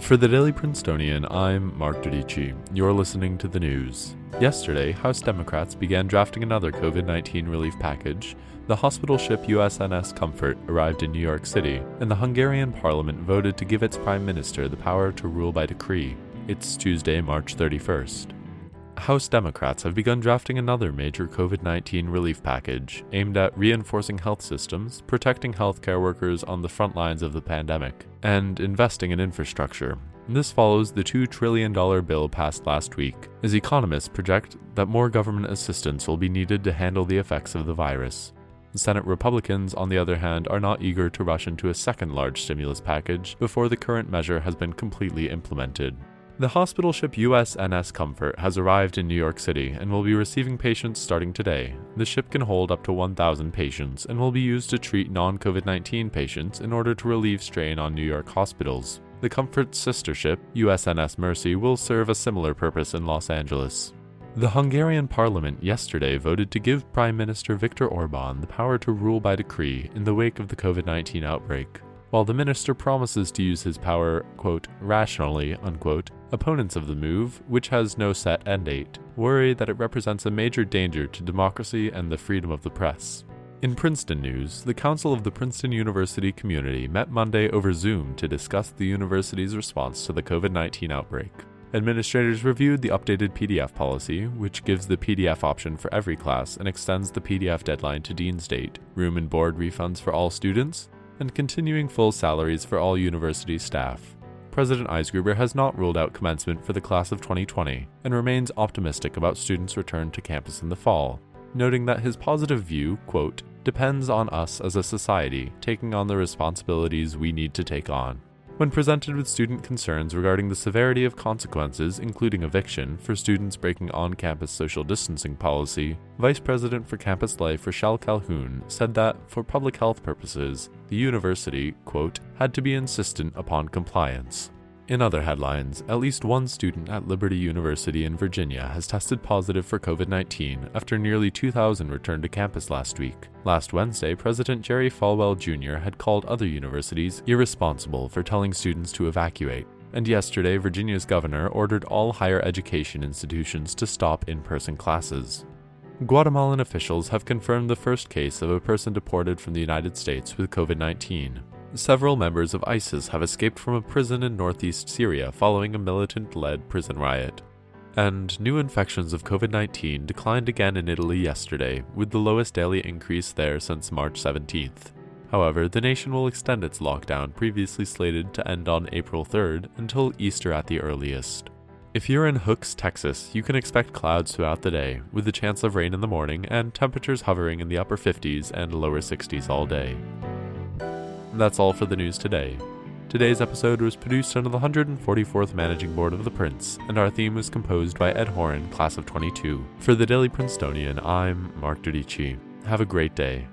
For the Daily Princetonian, I'm Mark Dodici. You're listening to the news. Yesterday, House Democrats began drafting another COVID 19 relief package. The hospital ship USNS Comfort arrived in New York City, and the Hungarian parliament voted to give its prime minister the power to rule by decree. It's Tuesday, March 31st. House Democrats have begun drafting another major COVID 19 relief package aimed at reinforcing health systems, protecting healthcare workers on the front lines of the pandemic, and investing in infrastructure. This follows the $2 trillion bill passed last week, as economists project that more government assistance will be needed to handle the effects of the virus. Senate Republicans, on the other hand, are not eager to rush into a second large stimulus package before the current measure has been completely implemented. The hospital ship USNS Comfort has arrived in New York City and will be receiving patients starting today. The ship can hold up to 1,000 patients and will be used to treat non COVID 19 patients in order to relieve strain on New York hospitals. The Comfort's sister ship, USNS Mercy, will serve a similar purpose in Los Angeles. The Hungarian parliament yesterday voted to give Prime Minister Viktor Orban the power to rule by decree in the wake of the COVID 19 outbreak. While the minister promises to use his power, quote, rationally, unquote, opponents of the move, which has no set end date, worry that it represents a major danger to democracy and the freedom of the press. In Princeton news, the Council of the Princeton University community met Monday over Zoom to discuss the university's response to the COVID 19 outbreak. Administrators reviewed the updated PDF policy, which gives the PDF option for every class and extends the PDF deadline to Dean's date, room and board refunds for all students, and continuing full salaries for all university staff. President Eisgruber has not ruled out commencement for the class of 2020 and remains optimistic about students' return to campus in the fall, noting that his positive view, quote, depends on us as a society taking on the responsibilities we need to take on. When presented with student concerns regarding the severity of consequences, including eviction, for students breaking on campus social distancing policy, Vice President for Campus Life Rochelle Calhoun said that, for public health purposes, the university, quote, had to be insistent upon compliance. In other headlines, at least one student at Liberty University in Virginia has tested positive for COVID 19 after nearly 2,000 returned to campus last week. Last Wednesday, President Jerry Falwell Jr. had called other universities irresponsible for telling students to evacuate. And yesterday, Virginia's governor ordered all higher education institutions to stop in person classes. Guatemalan officials have confirmed the first case of a person deported from the United States with COVID 19. Several members of ISIS have escaped from a prison in northeast Syria following a militant led prison riot. And new infections of COVID 19 declined again in Italy yesterday, with the lowest daily increase there since March 17th. However, the nation will extend its lockdown previously slated to end on April 3rd until Easter at the earliest. If you're in Hooks, Texas, you can expect clouds throughout the day, with the chance of rain in the morning and temperatures hovering in the upper 50s and lower 60s all day. That's all for the news today. Today's episode was produced under the 144th Managing Board of The Prince, and our theme was composed by Ed Horan, Class of 22. For the Daily Princetonian, I'm Mark Dodici. Have a great day.